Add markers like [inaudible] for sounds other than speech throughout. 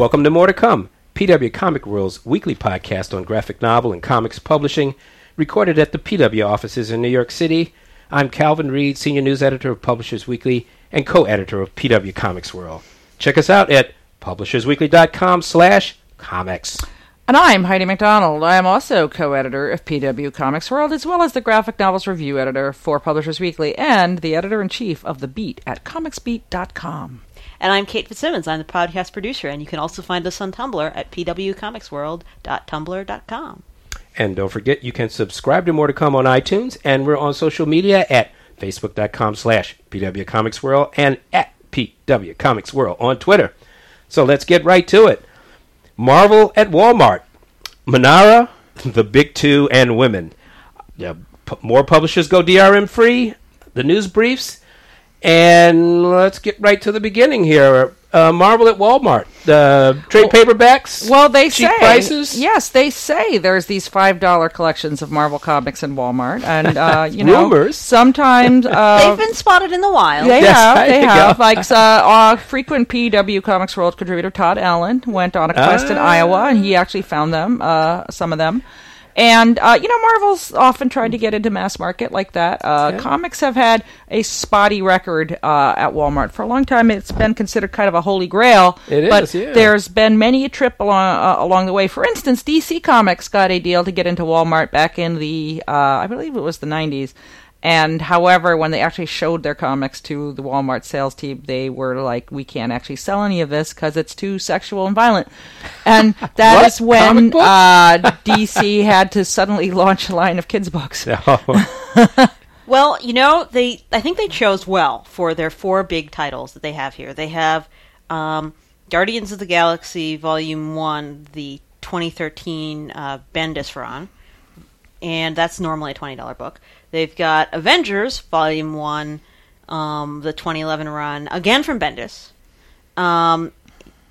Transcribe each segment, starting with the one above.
Welcome to More to Come, PW Comic World's weekly podcast on graphic novel and comics publishing, recorded at the PW offices in New York City. I'm Calvin Reid, senior news editor of Publishers Weekly and co-editor of PW Comics World. Check us out at publishersweekly.com slash comics. And I'm Heidi McDonald. I am also co editor of PW Comics World, as well as the graphic novels review editor for Publishers Weekly and the editor in chief of The Beat at comicsbeat.com. And I'm Kate Fitzsimmons. I'm the podcast producer, and you can also find us on Tumblr at pwcomicsworld.tumblr.com. And don't forget, you can subscribe to More to Come on iTunes, and we're on social media at facebook.com slash pwcomicsworld and at pwcomicsworld on Twitter. So let's get right to it. Marvel at Walmart. Manara, [laughs] The Big Two, and Women. Yeah, p- more publishers go DRM free. The news briefs. And let's get right to the beginning here. Uh, Marvel at Walmart. The trade paperbacks. Well, they cheap say prices. Yes, they say there's these five dollar collections of Marvel comics in Walmart, and uh, [laughs] you know, Rumors. sometimes uh, [laughs] They've been spotted in the wild. They Yes, have. They have. go. Like uh, uh, frequent PW Comics World contributor Todd Allen went on a quest in Ah. Iowa, and he actually found them, uh, some of them. And uh, you know, Marvel's often tried to get into mass market like that. Uh, Comics have had a spotty record uh, at Walmart for a long time. It's been considered kind of a holy grail. It but is, yeah. there's been many a trip along uh, along the way. For instance, DC Comics got a deal to get into Walmart back in the uh, I believe it was the 90s. And however, when they actually showed their comics to the Walmart sales team, they were like, "We can't actually sell any of this because it's too sexual and violent." And [laughs] that is when uh, [laughs] DC had to suddenly [laughs] launch a line of kids books. Well, you know, they I think they chose well for their four big titles that they have here. They have um, Guardians of the Galaxy Volume One, the 2013 uh, Bendis run, and that's normally a twenty dollar book. They've got Avengers Volume One, um, the 2011 run, again from Bendis. Um,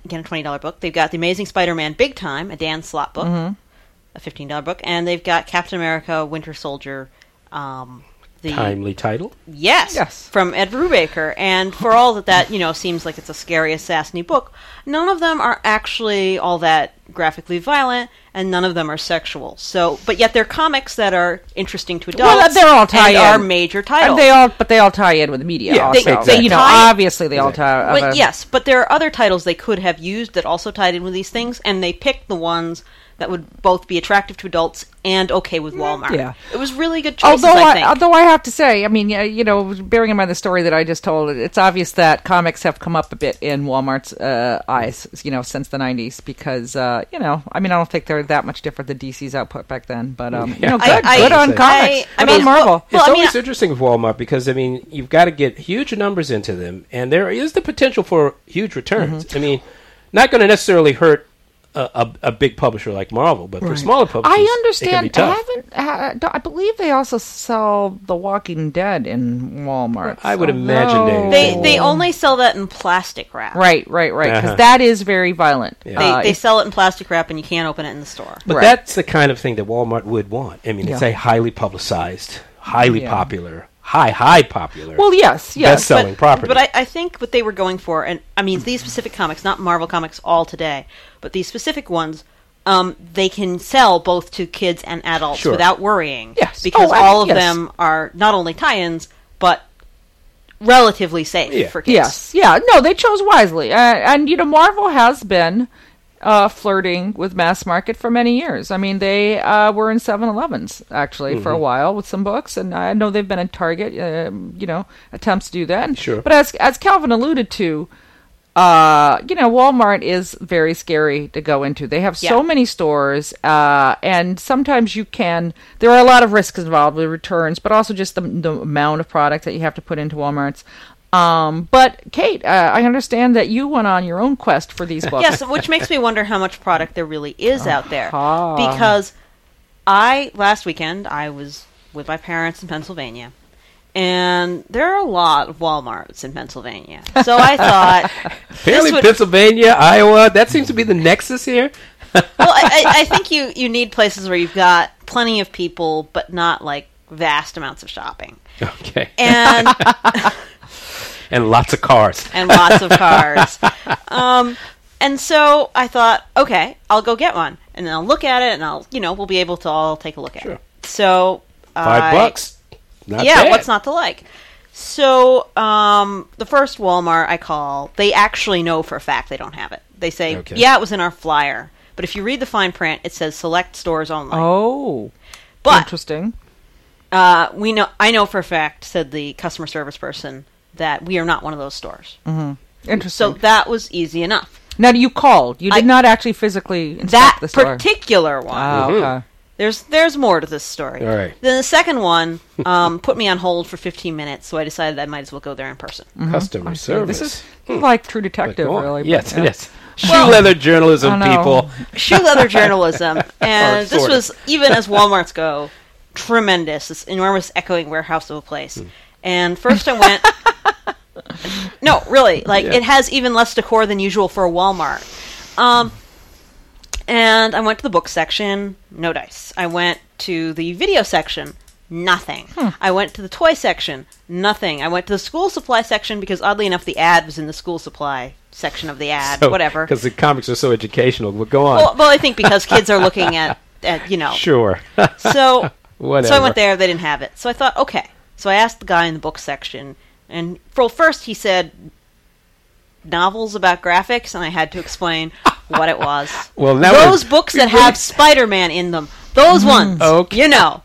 again, a twenty dollar book. They've got the Amazing Spider-Man Big Time, a Dan Slott book, a fifteen dollar book, and they've got Captain America Winter Soldier. Um, the Timely title. Yes. Yes. From Ed Brubaker. And for all that that, you know, seems like it's a scary, assassiny book, none of them are actually all that graphically violent, and none of them are sexual. So, but yet they're comics that are interesting to adults. Well, they're all tie and in. are major titles. And they all, but they all tie in with the media. Yeah, also. they- exactly. you know, obviously they all tie. But yes, but there are other titles they could have used that also tied in with these things, and they picked the ones that would both be attractive to adults and okay with Walmart. yeah. It was really good choices, Although I I, think. although I have to say, I mean, you know, bearing in mind the story that I just told, it's obvious that comics have come up a bit in Walmart's uh, eyes, you know, since the '90s. Because, uh, you know, I mean, I don't think they're that much different than DC's output back then. But, um, you know, I- good, I- good on comics, I good mean, on Marvel. well- It's I mean, always I- interesting with Walmart because I mean you've got to get huge numbers into them, and there is the potential for huge returns. Mm-hmm. I mean, not going to necessarily hurt a, a, a big publisher like Marvel, but for smaller publishers, I It can be understand. I haven't. Uh, I believe they also sell The Walking Dead in Walmart. I would imagine they- no- they they only sell that in plastic wrap. Right, right, right. Because Uh-huh. that is very violent. They, Uh, they sell it in plastic wrap and you can't open it in the store. But Right. that's the kind of thing that Walmart would want. I mean, it's a highly publicized, highly Yeah. popular, high, high popular, well, yes, yes. best-selling property. But I, I think what they were going for, and I mean these specific comics, not Marvel comics all today, but these specific ones, um, they can sell both to kids and adults Sure. without worrying. Yes. Because Oh, I- all of yes. them are not only tie-ins, but relatively safe Yeah. for kids. Yes, yeah, no, they chose wisely, uh, and you know, Marvel has been uh, flirting with mass market for many years. I mean, they uh, were in 7-Elevens actually for a Mm-hmm. while with some books, and I know they've been in Target. um you know, attempts to do that. Sure. but as as Calvin alluded to. Uh, you know, Walmart is very scary to go into. They have so many stores, uh, and sometimes you can. There are a lot of risks involved with returns, but also just the, the amount of product that you have to put into Walmart's. Um, but Kate, uh, I understand that you went on your own quest for these books. Yes, which makes me wonder how much product there really is out there. Ah. Because I last weekend I was with my parents in Pennsylvania, and there are a lot of WalMarts in Pennsylvania. So I [laughs] thought, Apparently, would- Pennsylvania, Iowa, that seems to be the nexus here. [laughs] well, I, I I think you you need places where you've got plenty of people, but not like vast amounts of shopping, Okay. and [laughs] And lots of cars. and lots of cars. [laughs] Um, And so I thought, okay, I'll go get one, and then I'll look at it, and I'll, you know, we'll be able to all take a look at Sure. it. So Five I- bucks. Not yeah, bad. what's not to like? So um, the first Walmart I call, they actually know for a fact they don't have it. They say, Okay. yeah, it was in our flyer, but if you read the fine print, it says select stores only. Oh, but interesting. uh, we know, I know for a fact, said the customer service person, that we are not one of those stores. Interesting. So that was easy enough. now you called. You did I- not actually physically inspect That the store. particular one. Ah, okay. There's there's more to this story. All right. Then the second one um, [laughs] put me on hold for 15 minutes, so I decided I might as well go there in person. Customer service. This is like True Detective, go on. really. but, Yes, yeah. [laughs] it is. [laughs] Shoe leather journalism, people. shoe leather journalism, and this was even as WalMarts go, tremendous. This enormous echoing warehouse of a place. Hmm. And first I went. No, really, like Yeah. it has even less decor than usual for a Walmart. Um, and I went to the book section, no dice. I went to the video section, nothing. Hmm. I went to the toy section, nothing. I went to the school supply section because oddly enough, the ad was in the school supply section of the ad. whatever. Because the comics are so educational. But go on. Well, well, I think because kids are [laughs] looking at, at you know. sure. So, [laughs] Whatever. so I went there. They didn't have it. So I thought, okay. So I asked the guy in the book section, and for first he said novels about graphics, and I had to explain what it was. [laughs] Well, now those books that have [laughs] Spider-Man in them, those mm-hmm. ones. Okay. You know.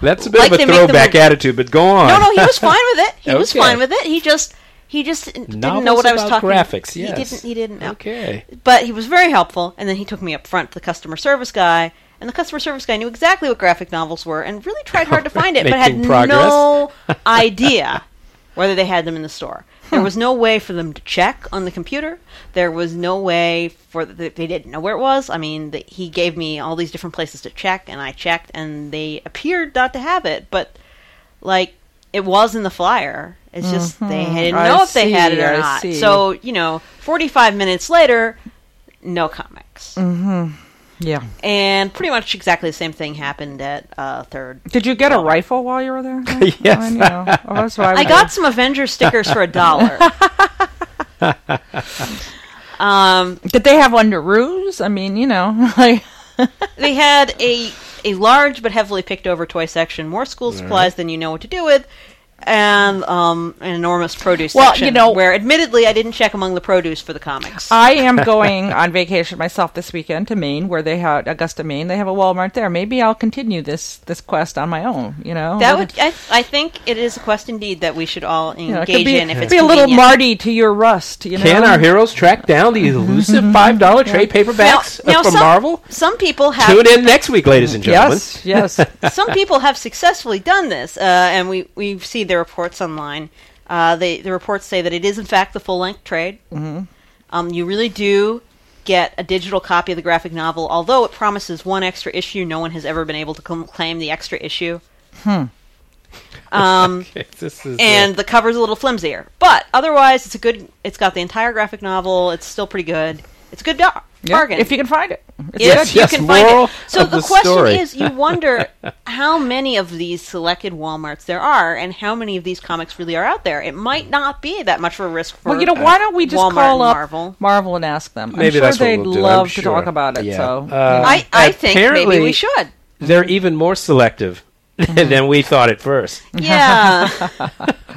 That's a bit like of a throwback attitude, but go on. No, no, he was fine with it. He was [laughs] fine with it. He just. He just didn't know what I was talking graphics, He yes. didn't. He didn't know. Okay. But he was very helpful, and then he took me up front to the customer service guy, and the customer service guy knew exactly what graphic novels were and really tried hard to find it, but had progress. no idea whether they had them in the store. There was no way for them to check on the computer. There was no way for the, they didn't know where it was. I mean, the, he gave me all these different places to check, and I checked, and they appeared not to have it, but like it was in the flyer. It's just they didn't Mm-hmm. I know if they had it or I not. see. So you know, forty-five minutes later, no comics, Yeah. and pretty much exactly the same thing happened at uh, third. Did you get a rifle while you were there? [laughs] Yes. I, know. Oh, that's what I, I got some Avengers stickers for a dollar. [laughs] um, Did they have underoos? I mean, you know, [laughs] like they had a a large but heavily picked over toy section, more school supplies than you know what to do with, and um, an enormous produce Well, section. you know- where admittedly I didn't check among the produce for the comics. I am [laughs] going on vacation myself this weekend to Maine, where they have Augusta, Maine. They have a Walmart there. Maybe I'll continue this this quest on my own. You know, that would I, I think it is a quest indeed that we should all you know, it engage could be, in if it's be a little convenient. Marty to your Rust. You know, Can our heroes track down the elusive five dollar trade paperbacks Now- now from some- Marvel? Some people have Tune in next week, ladies and gentlemen. Yes, yes. [laughs] some people have successfully done this, uh, and we we see their reports online. Uh, they the reports say that it is in fact the full length trade. Mm-hmm. Um, you really do get a digital copy of the graphic novel, although it promises one extra issue. No one has ever been able to com- claim the extra issue. Um, [laughs] Okay, this is, and the cover's a little flimsier, but otherwise, it's a good. It's got the entire graphic novel. It's still pretty good. It's a good do- Yeah, bargain if you can find it. It's if Yes, you yes, can find it. So the, the question story. is, you wonder [laughs] how many of these selected WalMarts there are, and how many of these comics really are out there. It might not be that much of a risk for. Well, you know, why don't we just Walmart call up Marvel? Marvel and ask them? Maybe I'm sure that's they'd we'll do, I'm love to talk about it. Yeah. So, Uh, I, I think maybe we should. they're even more selective [laughs] than we thought at first. Yeah, [laughs]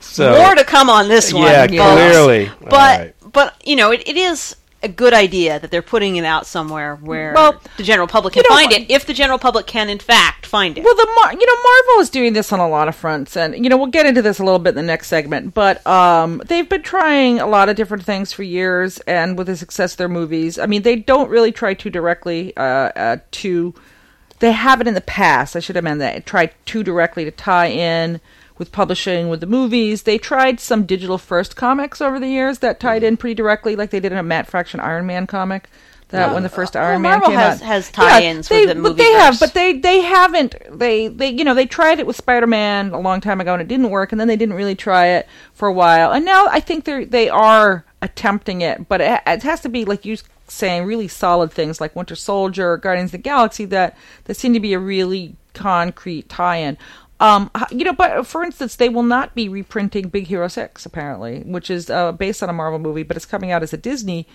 So more to come on this one. yeah, clearly. But right. But you know, it, it is a good idea that they're putting it out somewhere where Well, the general public you can know find it, if the general public can in fact find it. Well, the Mar- you know Marvel is doing this on a lot of fronts, and you know we'll get into this a little bit in the next segment. But um, they've been trying a lot of different things for years, and with the success of their movies, I mean they don't really try too directly uh, uh, to. They haven't in the past. I should have meant that. try too directly to tie in with publishing with the movies. They tried some digital first comics over the years that tied hmm. in pretty directly, like they did in a Matt Fraction Iron Man comic. That when the first well, Iron Man Marvel came has- out, has tie-ins they, with the but they have, but they they haven't they they you know they tried it with Spider-Man a long time ago and it didn't work and then they didn't really try it for a while. And now I think they they are attempting it but it, it has to be like you saying really solid things like Winter Soldier Guardians of the Galaxy that that seem to be a really concrete tie-in Um, you know, but for instance, they will not be reprinting Big Hero Six apparently, which is uh, based on a Marvel movie, but it's coming out as a Disney.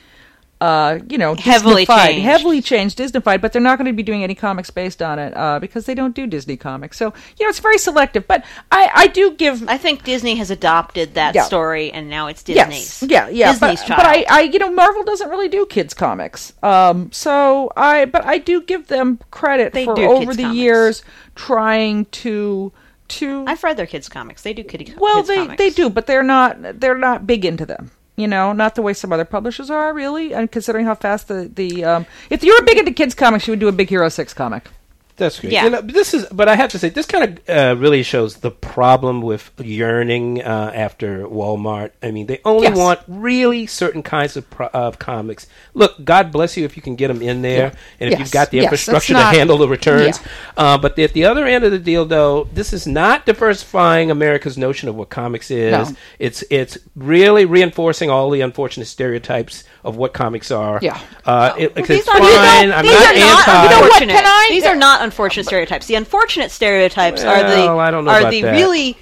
Uh, you know, Heavily changed. heavily changed, Disneyfied, but they're not going to be doing any comics based on it uh, because they don't do Disney comics. So you know, it's very selective. But I, I do give I think Disney has adopted that Yeah. story, and now it's Yes. Disney's. Yeah, yeah. Disney's but, child. but I, I, you know, Marvel doesn't really do kids comics. Um, so I, but I do give them credit They for do over the comics. years trying to to. I've read their kids' comics. They do kitty comics. well, kids they comics. they do, but they're not they're not big into them. You know, not the way some other publishers are, really. And considering how fast the the um, if you were big into kids comics, you would do a Big Hero Six comic. That's great. Yeah. You know, this is, but I have to say, this kind of uh, really shows the problem with yearning uh, after Walmart. I mean, they only Yes. want really certain kinds of, pro- of comics. Look, God bless you if you can get them in there, and if Yes. you've got the Yes, infrastructure not- to handle the returns. Yeah. Uh, but at the other end of the deal, though, this is not diversifying America's notion of what comics is. No. It's it's really reinforcing all the unfortunate stereotypes of what comics are. Yeah. uh, it, Well, it's these are, fine. these I'm are not not anti. You know what, unfortunate. can I- These are not unfortunate stereotypes. The unfortunate stereotypes are the I don't know are the that. really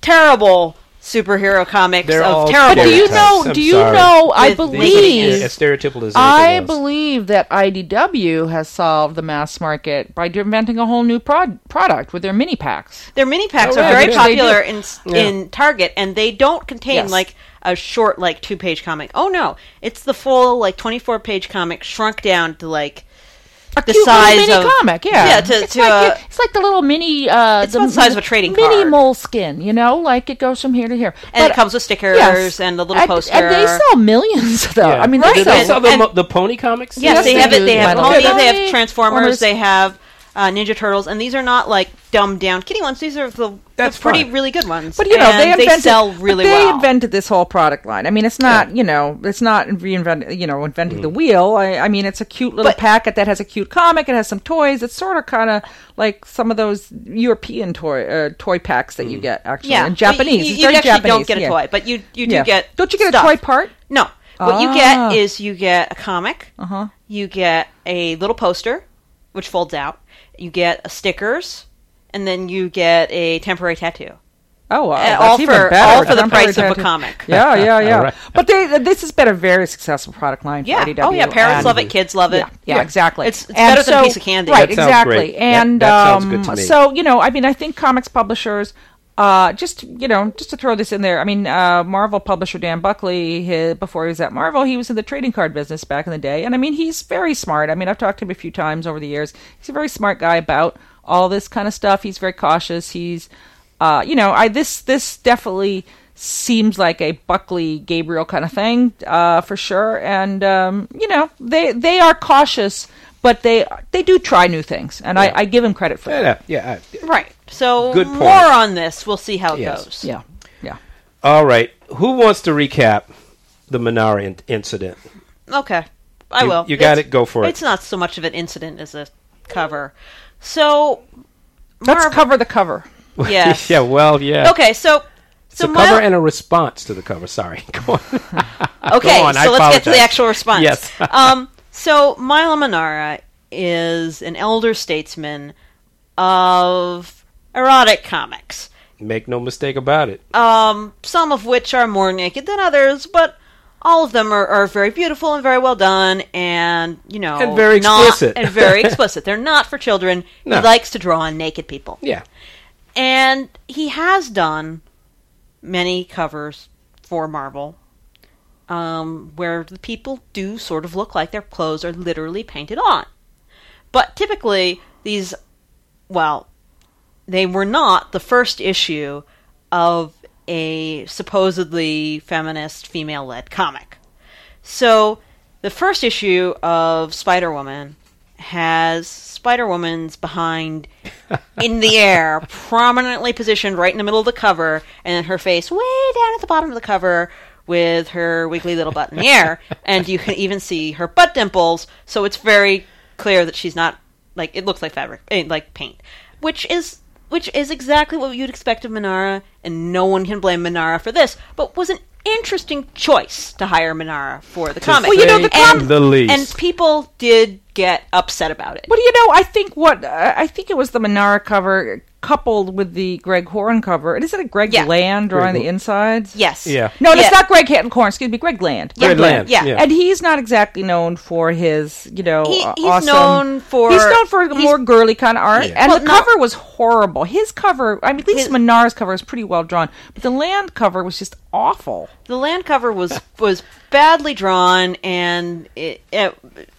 terrible superhero comics They're all of terrible. But do you know? I'm do you sorry. know? I With- These are believe. as stereotypical as I else. believe that IDW has solved the mass market by inventing a whole new prod- product with their mini packs. Their mini packs Oh, are yeah, very popular in Yeah. in Target, and they don't contain Yes. like a short like two page comic. Oh no, it's the full like twenty four page comic shrunk down to like A The cute little size mini of- comic, yeah. Yeah, to- it's, to, like, uh, it's like the little mini. Uh, It's the about the size of a trading card. mini card. moleskin. You know, like it goes from here to here, and But- it comes with stickers yes. and the little And- poster. And they sell millions [laughs] though. Yeah. I mean, Right. they Do they sell. sell the, and- the pony comics? Yes, Yes, they they have it. do. They have My ponies. They have Transformers. Transformers. They have uh, Ninja Turtles, and these are not like dumbed down kitty ones. These are the, the pretty fine. really good ones. But you know, and they invented. sell really they well. invented this whole product line. I mean, it's not you know, it's not reinventing you know, inventing the wheel. I, I mean, it's a cute little But- packet that has a cute comic. It has some toys. It's sort of kind of like some of those European toy uh, toy packs that you get actually yeah, in Well, Japanese. You, It's you actually Japanese. don't get a yeah. toy, but you you do Yeah. get. Don't you get stuff. a toy part? No. What you Ah. get is you get a comic. Uh huh. You get a little poster, which folds out. You get a stickers, and then you get a temporary tattoo. Oh, wow. That's all even for better. all for the Temporary price of a comic. Yeah, yeah, yeah. [laughs] All right. But they, this has been a very successful product line for Yeah. Oh yeah. Parents and- love it. Kids love it. Yeah, yeah, exactly. It's, it's And better than a piece of candy. Right, That exactly. great. And that sounds um, good to me. so you know, I mean, I think comics publishers. Uh, just you know, just to throw this in there. I mean, uh, Marvel publisher Dan Buckley, he, before he was at Marvel, he was in the trading card business back in the day, and I mean, he's very smart. I mean, I've talked to him a few times over the years. He's a very smart guy about all this kind of stuff. He's very cautious. He's, uh, you know, I this this definitely seems like a Buckley Gabriel kind of thing, uh, for sure. And um, you know, they they are cautious, but they they do try new things, and Yeah. I, I give him credit for Yeah, that. yeah, yeah. Right. So Good point. more on this. We'll see how it Yes. goes. Yeah, yeah. All right. Who wants to recap the Manara in- incident? Okay. I You- will. you got It's- it. Go for it. It's not so much of an incident as a cover. So Let's Marvel- cover the cover. [laughs] Yes. yeah. Well, yeah. Okay, so It's so a my cover and a response to the cover. Sorry. [laughs] Go on. okay, Go on, I so let's get to the actual response. Yes. um, [laughs] so Milo Manara is an elder statesman of erotic comics. Make no mistake about it. um, some of which are more naked than others, but all of them are, are very beautiful and very well done, and you know, And very not- explicit. and very [laughs] explicit. They're not for children. No. He likes to draw on naked people, Yeah. and he has done many covers for Marvel, um, where the people do sort of look like their clothes are literally painted on, but typically these, well, they were not the first issue of a supposedly feminist female led comic. So the first issue of Spider Woman has Spider Woman's behind [laughs] in the air, prominently positioned right in the middle of the cover, and then her face way down at the bottom of the cover with her wiggly little butt in the air. [laughs] And you can even see her butt dimples, so it's very clear that she's not like it looks like fabric, eh, like paint, which is which is exactly what you'd expect of Manara, and no one can blame Manara for this. But was an interesting choice to hire Manara for the comic. Well, you know, the the least. and people did get upset about it. But you know, I think what uh, I think it was the Manara cover coupled with the Greg Horn cover. And is it a Greg Yeah. Land drawing Greg- the insides? Yes. Yeah. No, Yeah. it's not Greg Horn. Excuse me, Greg Land. Greg Land, yeah. yeah. And he's not exactly known for his, you know, He- he's awesome. known for- he's known for he's- more girly kind of art. Yeah. And Well, the no- cover was horrible. His cover, I mean, at least His- Manara's cover is pretty well drawn, but the Land cover was just awful. The land cover was was badly drawn, and it, it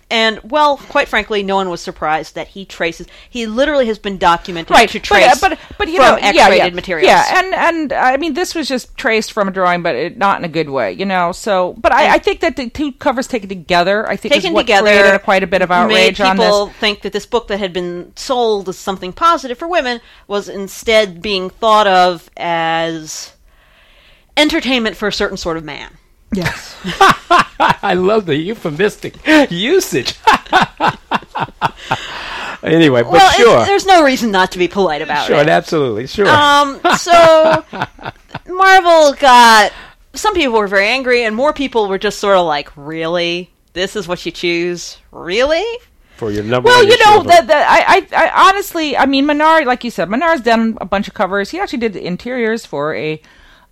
and well, quite frankly, no one was surprised that he traces. He literally has been documented right to but, trace uh, but but you from know X-rated yeah, yeah, materials. yeah and and i mean this was just traced from a drawing but it, not in a good way you know so but I, I think that the two covers taken together i think taken what together, created quite a bit of outrage made on people this think that this book that had been sold as something positive for women was instead being thought of as entertainment for a certain sort of man. yes [laughs] [laughs] [laughs] I love the euphemistic usage. [laughs] anyway, but well, sure, there's no reason not to be polite about sure, it. Sure, absolutely, sure. Um, so [laughs] Marvel got some people were very angry, and more people were just sort of like, "Really, this is what you choose? Really?" for your number well you know that that I, I i honestly i mean Manara, like you said Manara's done a bunch of covers he actually did the interiors for a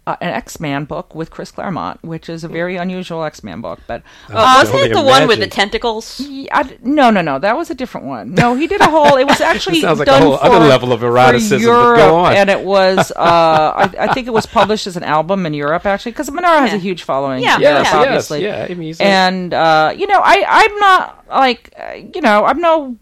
uh, an X-Man book with Chris Claremont, which is a very unusual X-Man book. But Uh, I wasn't it the only one with the tentacles? Yeah, I d- no, no, no. That was a different one. No, he did a whole. It was [laughs] actually sounds like a done whole for, other level of eroticism, for but go Europe, on. and it was. [laughs] Uh, I, I think it was published as an album in Europe, actually, because Manara has Yeah. a huge following. Yeah, in yeah. Europe, Yes, yes, obviously. yeah, I mean, and uh, you know, I, I'm not like, uh, you know, I'm no.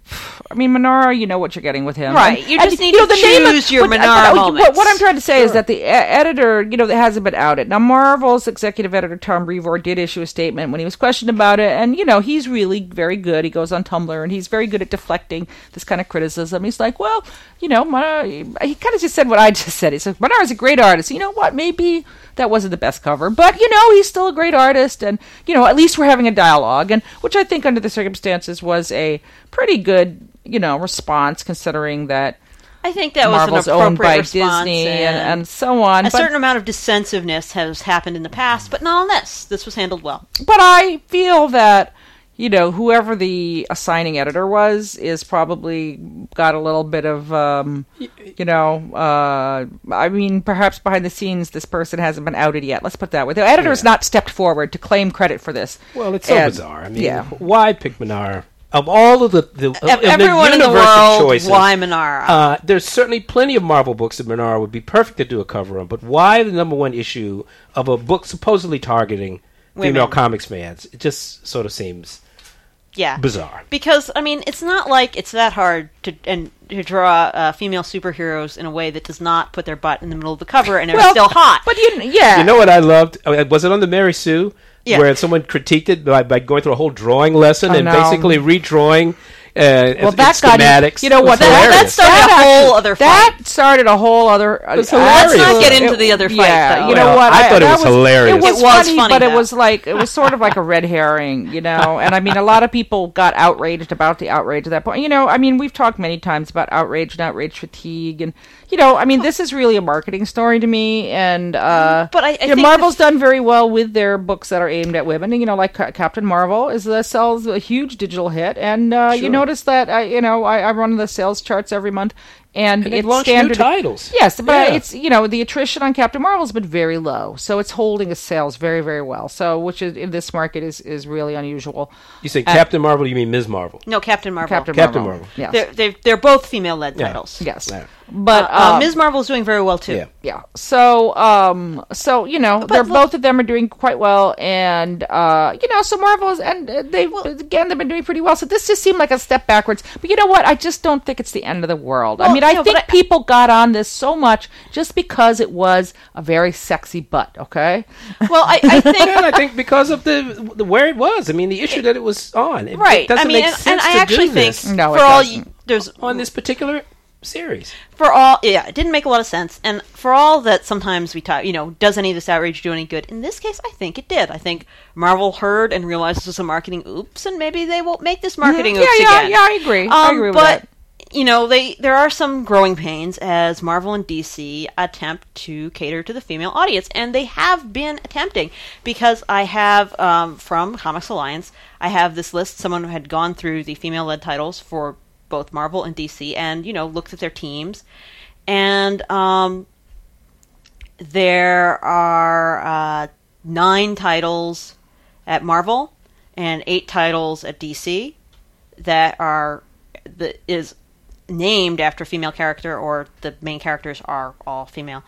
I mean, Manara, you know what you're getting with him, Right. And- You and, just need know, to the name of- choose your but- Manara but, uh, what- What I'm trying to say is that the e- editor, you know, that hasn't been outed. Now, Marvel's executive editor Tom Brevoort did issue a statement when he was questioned about it, and you know, he's really very good. He goes on Tumblr and he's very good at deflecting this kind of criticism. He's like, well, you know, he kind of just said what I [laughs] just said. He said Manara's a great artist. You know what? Maybe that wasn't the best cover, but you know, he's still a great artist, and you know, at least we're having a dialogue, and which I think under the circumstances was a pretty good, you know, response considering that. I think that was Marvel's an owned appropriate by response, Disney and, and so on. a but, certain amount of dissensiveness has happened in the past, but not on this. This was handled well. but I feel that you know whoever the assigning editor was is probably got a little bit of um, you know uh, I mean perhaps behind the scenes this person hasn't been outed yet. Let's put that way. The editor's Yeah. not stepped forward to claim credit for this. well, it's so And- bizarre. I mean, yeah. why pick Manara? Of all of the, the of, of Everyone the in the universe of world, choices, why Manara? Uh, there's certainly plenty of Marvel books that Manara would be perfect to do a cover on, but why the number one issue of a book supposedly targeting Women. female comics fans? It just sort of seems yeah. bizarre. Because I mean, it's not like it's that hard to and to draw uh, female superheroes in a way that does not put their butt in the middle of the cover and they're Well, still hot. But you yeah. You know what I loved? Uh, Was it on the Mary Sue? Yeah. Where someone critiqued it by, by going through a whole drawing lesson I and know. basically redrawing uh, well, its that got schematics. you know what? That- hilarious. that started a whole other fight. That started a whole other. uh, Let's not get into it- the other fight. Yeah, though. you know Well, what? I thought it that was hilarious. It was, It was funny, funny, but it was like it was sort of like a red herring, you know. [laughs] And I mean, a lot of people got outraged about the outrage at that point. You know, I mean, we've talked many times about outrage and outrage fatigue, and you know, I mean, this is really a marketing story to me. And uh, But I- I you know, think Marvel's the- done very well with their books that are aimed at women. And, you know, like Ca- Captain Marvel is uh, sells a huge digital hit, and uh, you notice that I, you know, I, I run the sales charts every month. And, And it's launched new standard titles. Yes, but Yeah. it's you know the attrition on Captain Marvel's been very low, so it's holding its sales very very well. So which is in this market is is really unusual. You say Uh, Captain Marvel? You mean Ms. Marvel? no, Captain Marvel. Captain, Captain Marvel. Marvel. Yes. They're, they're they're both female-led Yeah. titles. yes. Yeah. But Uh, um, Ms. Marvel's doing very well too. Yeah. yeah. So um so you know they're look- both of them are doing quite well and uh you know so Marvel's and uh, they again they've been doing pretty well. So this just seemed like a step backwards. But you know what? I just don't think it's the end of the world. I Well, mean, I no, think but I- people got on this so much just because it was a very sexy butt, okay? Well, I, I think and I think because of the, the where it was. I mean, the issue that it was on. It, right. It doesn't I mean, make and, sense and I to actually do think this No, for all doesn't. you, there's on this particular series. for all yeah it didn't make a lot of sense and for all that sometimes we talk you know does any of this outrage do any good in this case i think it did i think marvel heard and realized this was a marketing oops and maybe they won't make this marketing Mm-hmm. Yeah, oops yeah, again yeah, I agree. I Um, agree with but that. You know they there are some growing pains as marvel and dc attempt to cater to the female audience and they have been attempting because i have um, from comics alliance i have this list someone had gone through the female led titles for both marvel and dc and you know looked at their teams. And um, there are uh, nine titles at Marvel and eight titles at DC that are that is named after female character or the main characters are all female.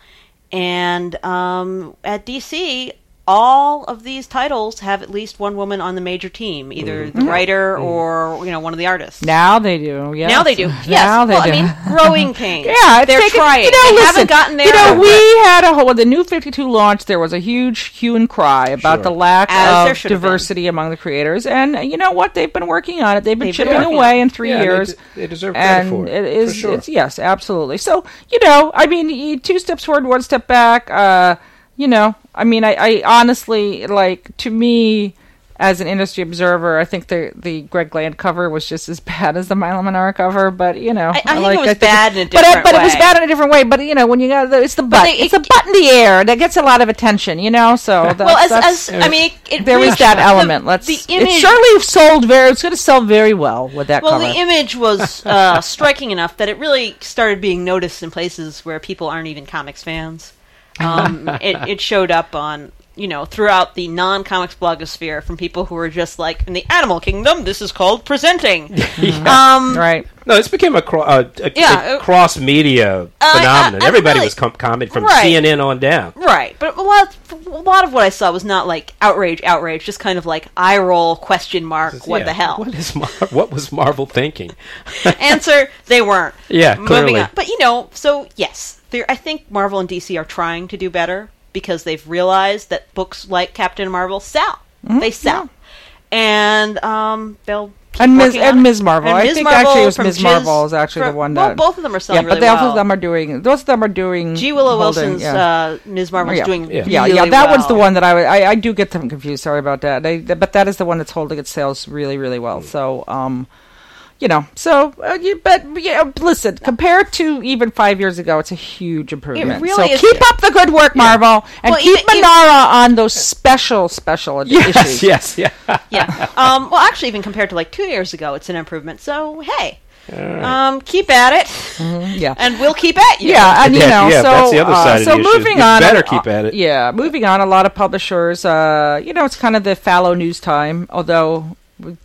And um, at DC, all of these titles have at least one woman on the major team, either Mm-hmm. the writer or you know one of the artists. Now they do. Yes. Now they do. [laughs] Yes. Now they well, do. I mean, growing pains. [laughs] Yeah, it's they're taken- trying. You know, they listen, haven't gotten there. You know, we had a whole when the new Fifty Two launched. There was a huge hue and cry about Sure. the lack As of should have been. diversity among the creators, and you know what? They've been working on it. They've been They've chipping working away in three Yeah, they years. de- they deserve credit and for it, it is. for sure. It's yes, absolutely. So you know, I mean, two steps forward, one step back. Uh, you know, I mean, I, I honestly like to me. As an industry observer, I think the the Greg Land cover was just as [laughs] bad as the Milo Manara cover, but you know, I- I think like, it was bad in a but, uh, different but it was way. bad in a different way. But you know, when you got the, it's the butt, they- it's a butt in the air that gets a lot of attention. You know, so that's, well, as, that's, as I mean, it, it there was reached that the- element. Let's. the image, it surely sold very. It's going to sell very well with that well, cover. the image was [laughs] uh, striking enough that it really started being noticed in places where people aren't even comics fans. Um, [laughs] it, it showed up on you know throughout the non-comics blogosphere from people who were just like in the animal kingdom. This is called presenting. [laughs] Um, right. No, this became a, cro- uh, a, Yeah, uh, cross media I- phenomenon. I Everybody really- was com- commenting from Right. CNN on down. Right, but a lot, a lot of what I saw was not like outrage, outrage, just kind of like eye roll, question mark, what Yeah, the hell? What is Mar- what was Marvel thinking? [laughs] Answer: They weren't. Yeah, moving clearly. on. But you know, so yes, there. I think Marvel and DC are trying to do better because they've realized that books like Captain Marvel sell. Mm-hmm. They sell, and um, they'll. keep And Ms. and. Ms. Marvel. And I Ms. think Marvel actually it was Ms. Jizz- Marvel is actually from- the one well, that. both of them are selling. yeah, selling but really they well. both of them are doing. Both of them are doing. G. Willow holding, Wilson's yeah. uh, Ms. Marvel's yeah. doing Yeah. yeah, really yeah, that one's the one that I, I I do get them confused. Sorry about that. They, but that is the one that's holding its sales really, really well. So, um, you know, so uh, you, but yeah, listen, compared to even five years ago, it's a huge improvement. really so is. keep up the good work, Marvel, and Well, keep even- even- Manara on those special, special ed- Yes, issues. yes, yeah. [laughs] Yeah. Um, well, actually, even compared to like two years ago, it's an improvement. So hey, um, keep at it, Yeah. and we'll keep at you. Yeah, and you know, yeah, so that's the other uh, side of so issue. moving You on, better uh, keep at it. Yeah, moving on. A lot of publishers, uh, you know, it's kind of the fallow news time. Although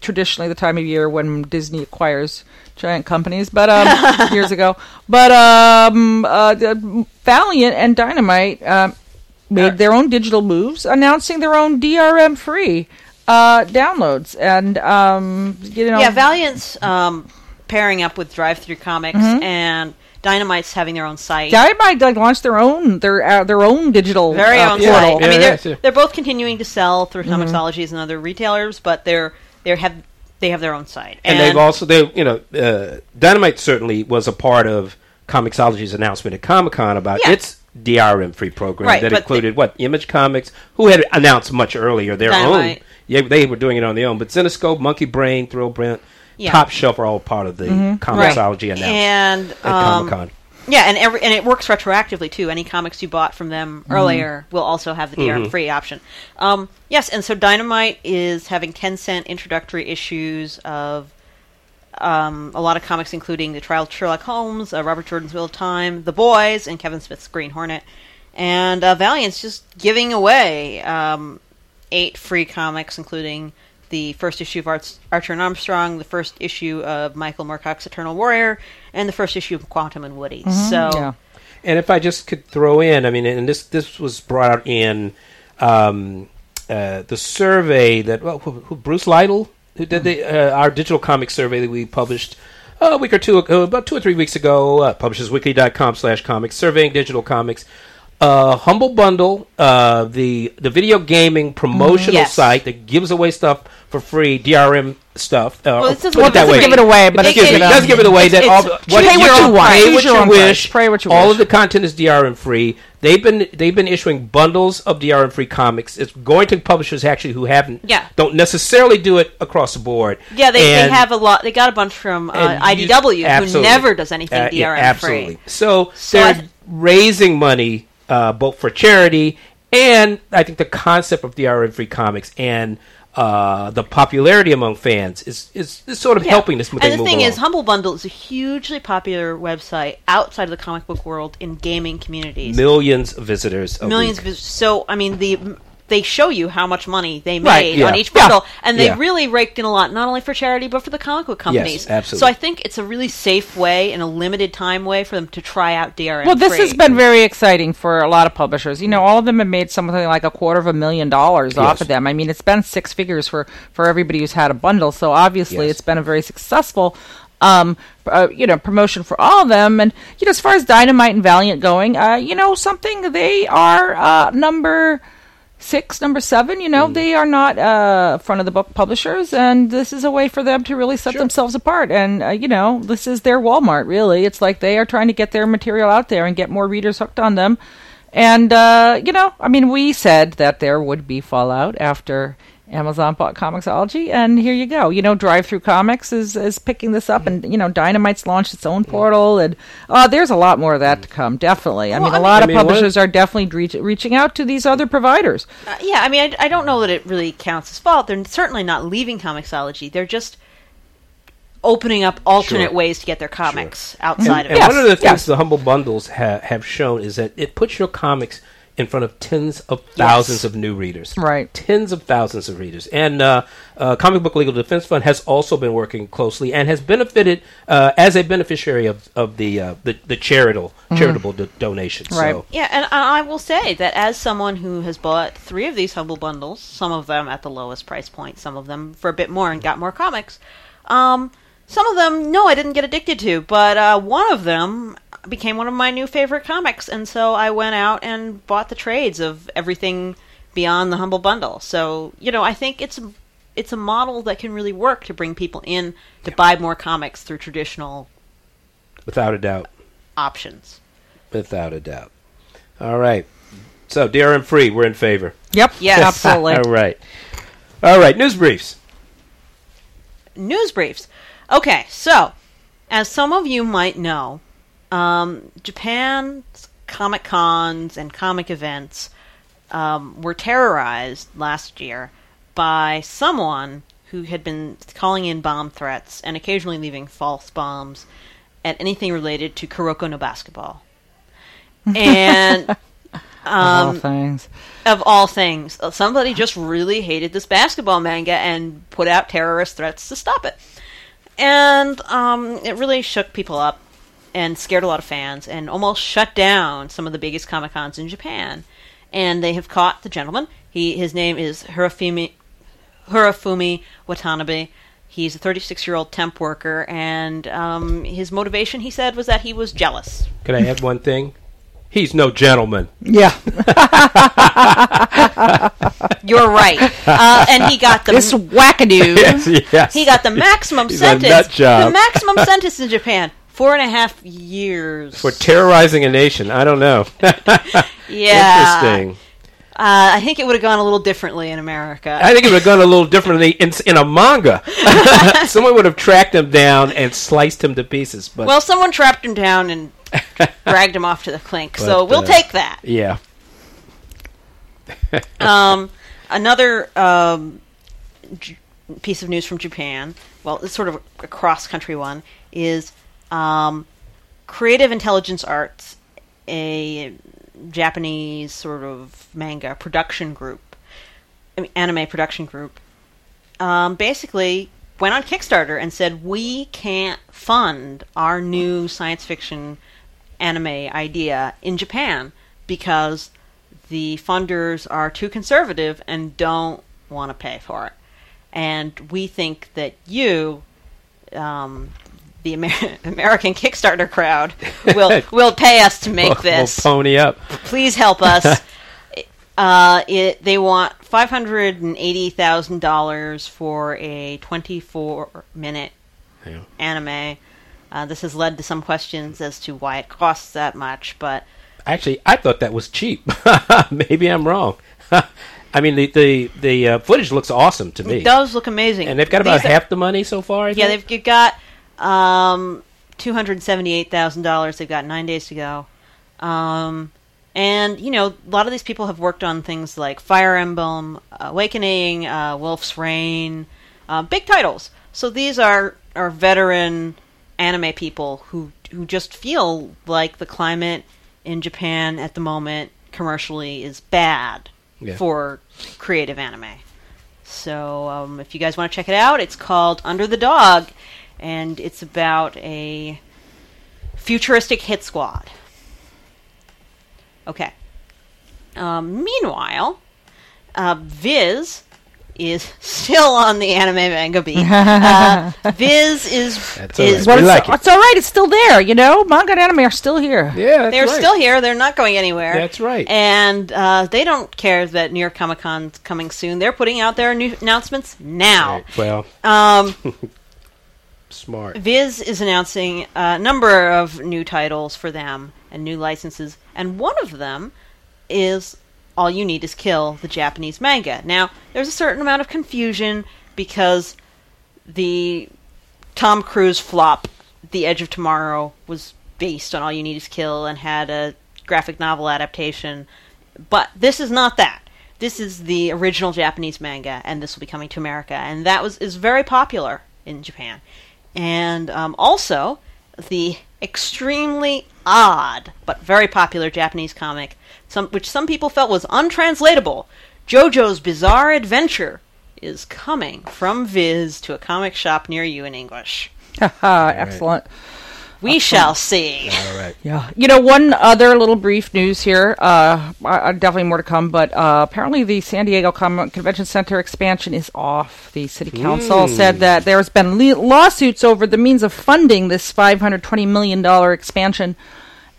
traditionally the time of year when Disney acquires giant companies, but um, [laughs] years ago. But um, uh, Valiant and Dynamite um, made their own digital moves, announcing their own DRM free uh, downloads, and um, you know, Yeah, Valiant's um, pairing up with Drive Through Comics, Mm-hmm. and Dynamite's having their own site. Dynamite like, launched their own their uh, their own digital very uh, own portal. site. I Yeah, mean, yeah, they're yeah. they're both continuing to sell through Mm-hmm. Comixologies and other retailers, but they're they have they have their own site, and, they've also they you know uh, Dynamite certainly was a part of Comixology's announcement at Comic Con about Yeah. its DRM free program Right, that but included what Image Comics, who had announced much earlier their Dynamite. own. Yeah, they were doing it on their own, but Zenescope, Monkey Brain, Thrillbent, Yeah. Top Shelf are all part of the Comixology announcement and at um, Comic Con. Yeah, and every and it works retroactively too. Any comics you bought from them earlier will also have the DRM free option. Um, yes, and so Dynamite is having ten cent introductory issues of um, a lot of comics, including the Trial of Sherlock Holmes, uh, Robert Jordan's Wheel of Time, The Boys, and Kevin Smith's Green Hornet. And uh, Valiant's just giving away um, eight free comics, including the first issue of Arts, Archer and Armstrong, the first issue of Michael Moorcock's Eternal Warrior, and the first issue of Quantum and Woody. So, Yeah. And if I just could throw in, I mean, and this this was brought out in um, uh, the survey that well, who, who, Bruce Lidl, who did the uh, our digital comic survey that we published a week or two ago, about two or three weeks ago, uh, publishersweekly.com slash comics, surveying digital comics. Uh, Humble Bundle, uh, the the video gaming promotional Yes. site that gives away stuff for free, DRM stuff. Uh, Well, it doesn't- it doesn't give it away, but It- it- it it- does give it away. that all the, what pay you what you want. pay what you wish. price. Pay what you all wish. of the content is DRM free. They've been they've been issuing bundles of DRM free comics. It's going to publishers actually who haven't Yeah. don't necessarily do it across the board. yeah, they, they have a lot. They got a bunch from uh, and use- IDW, who never does anything Uh, yeah, DRM absolutely. free. So, So they're th- raising money uh, both for charity and I think the concept of DRM free comics and uh, the popularity among fans is is, is sort of Yeah. helping this thing And the move thing is. Humble Bundle is a hugely popular website outside of the comic book world in gaming communities. millions of visitors. Millions of vis- so I mean the they show you how much money they made Right, yeah. on each Yeah. bundle and they Yeah. really raked in a lot not only for charity but for the comic book companies. Yes, absolutely. So I think it's a really safe way and a limited time way for them to try out DRM. Well, this free. has been very exciting for a lot of publishers. You know, all of them have made something like a quarter of a million dollars off Yes. of them. I mean, it's been six figures for for everybody who's had a bundle. So obviously, Yes. it's been a very successful. Um, uh, you know, promotion for all of them, and you know, as far as Dynamite and Valiant going, uh, you know, something they are uh, number six, number seven. You know, Mm. they are not uh, front of the book publishers, and this is a way for them to really set themselves apart. And uh, you know, this is their Walmart. Really, it's like they are trying to get their material out there and get more readers hooked on them. And uh, you know, I mean, we said that there would be fallout after. Amazon bought Comixology, and here you go. You know, Drive Through Comics is, is picking this up, and you know, Dynamite's launched its own portal, and uh, there's a lot more of that to come. Definitely, I Well, mean, a lot I of mean, one- publishers are definitely reach, reaching out to these other providers. Uh, yeah, I mean, I, I don't know that it really counts as fault. They're certainly not leaving Comixology. They're just opening up alternate Sure. ways to get their comics outside And of Yes, it. one of the things yes. the humble bundles ha- have shown is that it puts your comics in front of tens of thousands of new readers. Right. Tens of thousands of readers. And uh, uh, Comic Book Legal Defense Fund has also been working closely and has benefited uh, as a beneficiary of, of the, uh, the the charitable charitable do- donations. Right. So Yeah, and I I will say that as someone who has bought three of these humble bundles, some of them at the lowest price point, some of them for a bit more and got more comics, um, some of them, no, I didn't get addicted to, but uh, one of them became one of my new favorite comics, and so I went out and bought the trades of everything beyond the humble bundle. So you know, I think it's it's a model that can really work to bring people in to buy more comics through traditional without a doubt. options. Without a doubt. All right. So DRM free, we're in favor. Yep. Yes. Absolutely. [laughs] All right. All right. News briefs. news briefs. Okay, so as some of you might know, um, Japan's comic cons and comic events um, were terrorized last year by someone who had been calling in bomb threats and occasionally leaving false bombs at anything related to Kuroko no basketball. And [laughs] all um, things. of all things, uh, somebody just really hated this basketball manga and put out terrorist threats to stop it. And um, it really shook people up and scared a lot of fans and almost shut down some of the biggest comic cons in Japan. And they have caught the gentleman. He his name is Hirofumi Hirofumi Watanabe. He's a 36 year old temp worker, and um, his motivation, he said, was that he was jealous. Can I add one thing? He's no gentleman. Yeah. [laughs] You're right. Uh, and he got the this wackadoo. [laughs] yes, yes. He got the maximum He's a sentence. nut job. The maximum sentence in Japan. Four and a half years. for terrorizing a nation. I don't know. [laughs] yeah. Interesting. Uh, I think it would have gone a little differently in America. I think it would have gone a little differently in, in a manga. [laughs] Someone would have tracked him down and sliced him to pieces. But well, someone trapped him down and dragged him off to the clink. so we'll uh, take that. yeah, [laughs] Um, another um, j- piece of news from Japan, well, it's sort of a cross country one, is um, Creative Intelligence Arts, a Japanese sort of manga production group, anime production group, um, basically went on Kickstarter and said, We can't fund our new science fiction anime idea in Japan because the funders are too conservative and don't want to pay for it. And we think that you, um, the Amer- [laughs] American Kickstarter crowd, [laughs] will will pay us to make We'll- we'll this. pony up. Please help us. [laughs] uh, it, they want five hundred and eighty thousand dollars for a twenty-four minute Yeah. anime. Uh, this has led to some questions as to why it costs that much, but Actually, I thought that was cheap. Maybe I'm wrong. I mean, the the the uh, footage looks awesome to me, it does look amazing. and they've got about These are- half the money so far. I Yeah, think? they've got um, two hundred seventy-eight thousand dollars. They've got nine days to go, um, And, you know, a lot of these people have worked on things like Fire Emblem, Awakening, uh, Wolf's Rain, uh, big titles. So these are, are veteran anime people who, who just feel like the climate in Japan at the moment commercially is bad Yeah. for creative anime. So um, if you guys want to check it out, it's called Under the Dog, and it's about a futuristic hit squad. Okay. Um, meanwhile, uh, Viz is [laughs] still on the anime manga beat. [laughs] Uh, Viz is That's is right. Well, it's, like it. it's all right. It's still there. You know, manga and anime are still here. Yeah, that's they're right. still here. They're not going anywhere. That's right. And uh, they don't care that New York Comic Con's coming soon. They're putting out their new announcements now. Right. Well, Um, [laughs] smart. Viz is announcing a number of new titles for them and new licenses, and one of them is All You Need Is Kill, the Japanese manga. Now, there's a certain amount of confusion because the Tom Cruise flop, The Edge of Tomorrow, was based on All You Need Is Kill and had a graphic novel adaptation. But this is not that. This is the original Japanese manga, and this will be coming to America, and that was is very popular in Japan. And um, also, the extremely odd but very popular Japanese comic, some, which some people felt was untranslatable, JoJo's Bizarre Adventure, is coming from Viz to a comic shop near you in English. Haha, Excellent. We shall see. All right. Yeah. You know, one other little brief news here. Uh, uh, definitely more to come, but uh, apparently the San Diego Com- Convention Center expansion is off. The city council said that there's been le- lawsuits over the means of funding this $520 million expansion.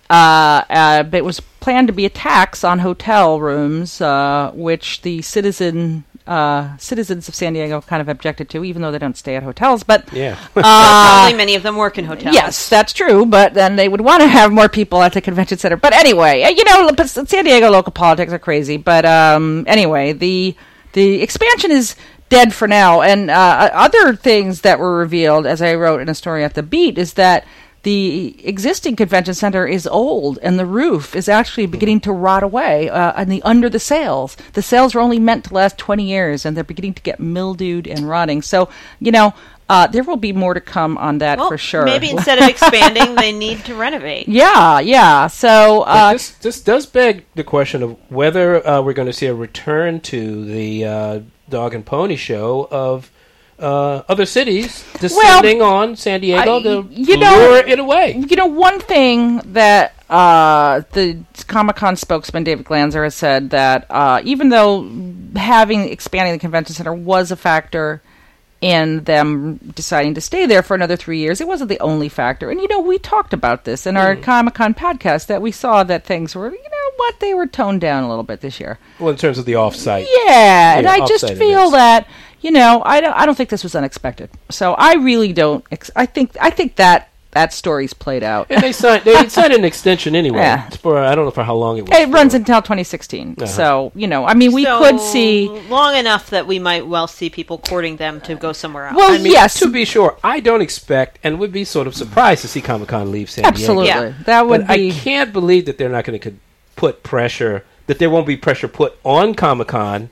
Uh, uh, but it was planned to be a tax on hotel rooms, uh, which the citizen uh, citizens of San Diego kind of objected to, even though they don't stay at hotels. But Yeah. [laughs] Probably many of them work in hotels. Yes, that's true, but then they would want to have more people at the convention center. But anyway, uh, you know, San Diego local politics are crazy. But um, anyway, the the expansion is dead for now. And uh, other things that were revealed, as I wrote in a story at the Beat, is that the existing convention center is old, and the roof is actually beginning to rot away. Uh, and the under the sails, the sails were only meant to last twenty years, and they're beginning to get mildewed and rotting. So you know. Uh, there will be more to come on that Well, for sure. maybe [laughs] instead of expanding, they need to renovate. [laughs] Yeah, yeah. So, uh, this this does beg the question of whether uh, we're going to see a return to the uh, dog and pony show of uh, other cities descending on San Diego I- to you know- lure it away. you know, one thing that uh, the Comic Con spokesman David Glanzer has said that uh, even though having expanding the convention center was a factor in them deciding to stay there for another three years, it wasn't the only factor. And you know, we talked about this in our Comic Con podcast that we saw that things were, you know, what they were toned down a little bit this year. Well, in terms of the offsite. Yeah, and I just feel that you know I don't I don't think this was unexpected. So I really don't. Ex- I think I think that that story's played out. And they signed they [laughs] signed an extension anyway. Yeah. For I don't know for how long it was. It for. runs until 2016. Uh-huh. So you know, I mean, we So, could see. long enough that we might well see people courting them to go somewhere else. Well, I mean, yes, to be sure, I don't expect and would be sort of surprised to see Comic Con leave San absolutely. Diego. Yeah. That would but be. I can't believe that they're not going to put pressure, that there won't be pressure put on Comic Con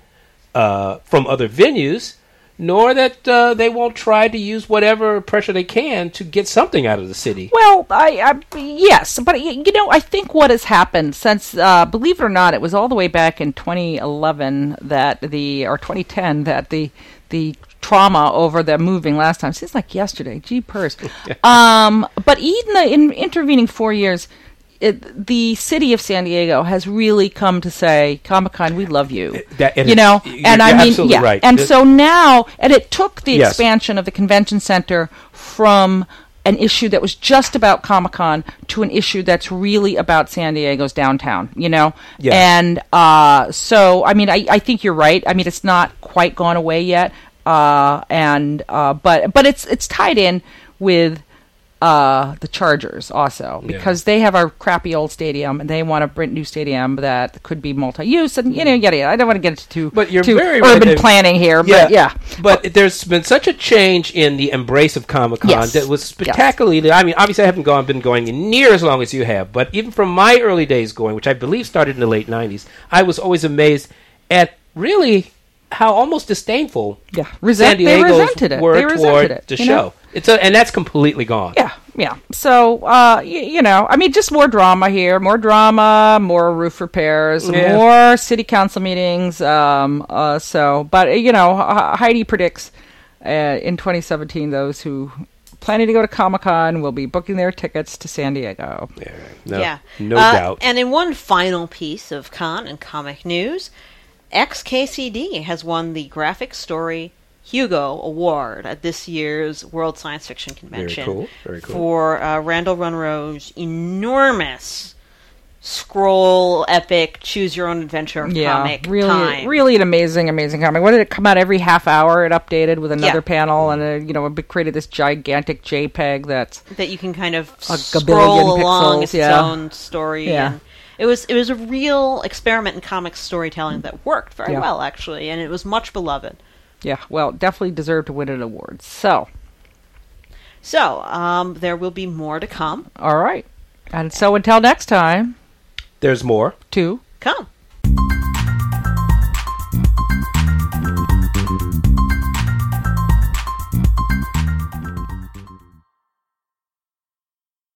uh, from other venues, nor that uh, they won't try to use whatever pressure they can to get something out of the city. Well, I, I yes, but you know, I think what has happened since, uh, believe it or not, it was all the way back in 2011 that the or 2010 that the the trauma over the moving last time seems like yesterday. Gee, purse. [laughs] um, but in the in intervening four years. It, the city of San Diego has really come to say, Comic Con, we love you. That- you know, you're- and I mean, yeah. right. And It- so now, and it took the Yes. expansion of the convention center from an issue that was just about Comic Con to an issue that's really about San Diego's downtown, you know? Yes. And uh, so, I mean, I, I think you're right. I mean, it's not quite gone away yet. Uh, and uh, but but it's it's tied in with uh, the Chargers also Yeah. because they have our crappy old stadium and they want a brand new stadium that could be multi-use and you know yada yada. I don't want to get into too But you're too very urban that- planning here, but yeah. But there's been such a change in the embrace of Comic Con Yes. that was spectacularly. I mean, obviously, I haven't gone been going near as long as you have, but even from my early days going, which I believe started in the late '90s, I was always amazed at really how almost disdainful Yeah, San resent, they resented it. were They toward resented it. the show. know? It's a, and that's completely gone. Yeah, yeah. So, uh, y- you know, I mean, just more drama here, more drama, more roof repairs, Yeah. more city council meetings. Um, uh, so, but uh, you know, H- Heidi predicts uh, in 2017 those who planning to go to Comic Con will be booking their tickets to San Diego. Yeah, no, yeah, no Uh, doubt. And in one final piece of con and comic news, XKCD has won the Graphic Story Hugo Award at this year's World Science Fiction Convention. cool, very cool. For uh, Randall Munroe's enormous scroll epic choose your own adventure Yeah, comic really, time. really an amazing, amazing comic. What did it come out every half hour? It updated with another Yeah. panel, and uh, you know, it created this gigantic JPEG that's that you can kind of A scroll gabillion along pixels, its yeah. own story. Yeah. And it was it was a real experiment in comic storytelling that worked very Yeah. well actually, and it was much beloved. Yeah, well, definitely deserved to win an award. So, So um, there will be more to come. all right, and so until next time, There's more. to Come.